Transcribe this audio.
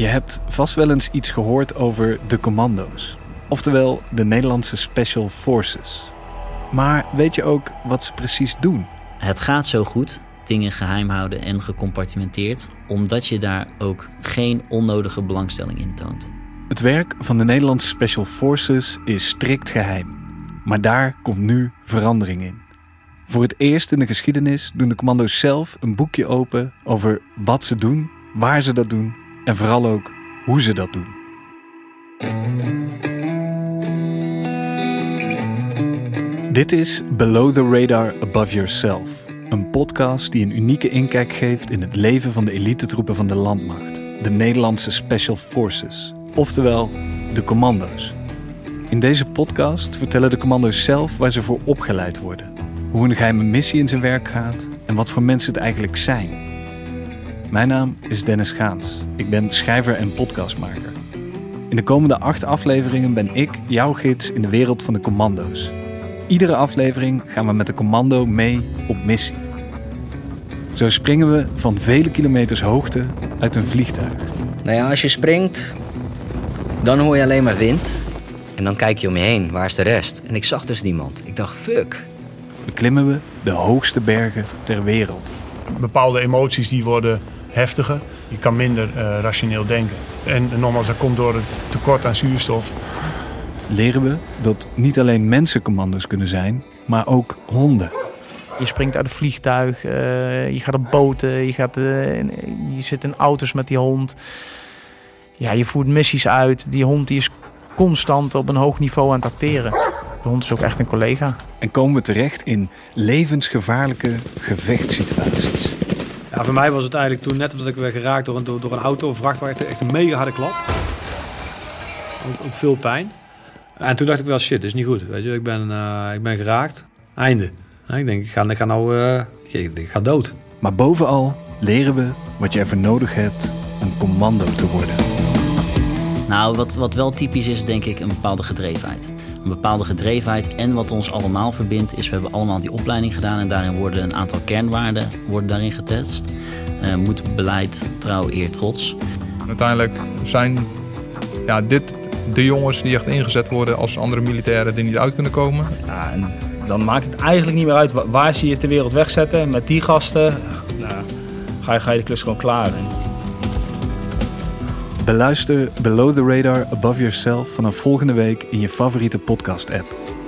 Je hebt vast wel eens iets gehoord over de commando's, oftewel de Nederlandse Special Forces. Maar weet je ook wat ze precies doen? Het gaat zo goed, dingen geheim houden en gecompartimenteerd, omdat je daar ook geen onnodige belangstelling in toont. Het werk van de Nederlandse Special Forces is strikt geheim. Maar daar komt nu verandering in. Voor het eerst in de geschiedenis doen de commando's zelf een boekje open over wat ze doen, waar ze dat doen en vooral ook hoe ze dat doen. Dit is Below the Radar Above Yourself, een podcast die een unieke inkijk geeft in het leven van de elitetroepen van de landmacht, de Nederlandse Special Forces, oftewel de commando's. In deze podcast vertellen de commando's zelf waar ze voor opgeleid worden, hoe een geheime missie in zijn werk gaat en wat voor mensen het eigenlijk zijn. Mijn naam is Dennis Gaans. Ik ben schrijver en podcastmaker. In de komende acht afleveringen ben ik jouw gids in de wereld van de commando's. Iedere aflevering gaan we met de commando mee op missie. Zo springen we van vele kilometers hoogte uit een vliegtuig. Nou ja, als je springt, dan hoor je alleen maar wind. En dan kijk je om je heen, waar is de rest? En ik zag dus niemand. Ik dacht, fuck. Beklimmen we de hoogste bergen ter wereld. Bepaalde emoties die worden heftiger. Je kan minder eh, rationeel denken. En, nogmaals, dat komt door het tekort aan zuurstof. Leren we dat niet alleen mensen commando's kunnen zijn, maar ook honden. Je springt uit een vliegtuig, eh, je gaat op boten, je, gaat, eh, in- je zit in auto's met die hond. Ja, je voert missies uit. Die hond die is constant op een hoog niveau aan het acteren. De hond is ook echt een collega. En komen we terecht in levensgevaarlijke gevechtssituaties. Ja, voor mij was het eigenlijk toen net omdat ik werd geraakt door een, door, een auto, een vrachtwagen, echt een mega harde klap. Ook, veel pijn. En toen dacht ik wel, shit, dit is niet goed. Weet je, ik ben, eh, ik ben geraakt. Einde. Ik denk, ik ga, ik ga nou, eh, ik, ik ga dood. Maar bovenal leren we wat je ervoor nodig hebt om commando te worden. Nou, wat, wat wel typisch is, denk ik, een bepaalde gedrevenheid. Een bepaalde gedrevenheid en wat ons allemaal verbindt, is we hebben allemaal die opleiding gedaan en daarin worden een aantal kernwaarden worden daarin getest. Eh moed, beleid, trouw, eer, trots. Uiteindelijk zijn ja, dit de jongens die echt ingezet worden als andere militairen die niet uit kunnen komen. Ja, en dan maakt het eigenlijk niet meer uit wa- waar zie je ter wereld wegzetten. Met die gasten nou, ga, je, ga je de klus gewoon klaar. Beluister Below the Radar Above Yourself vanaf volgende week in je favoriete podcast-app.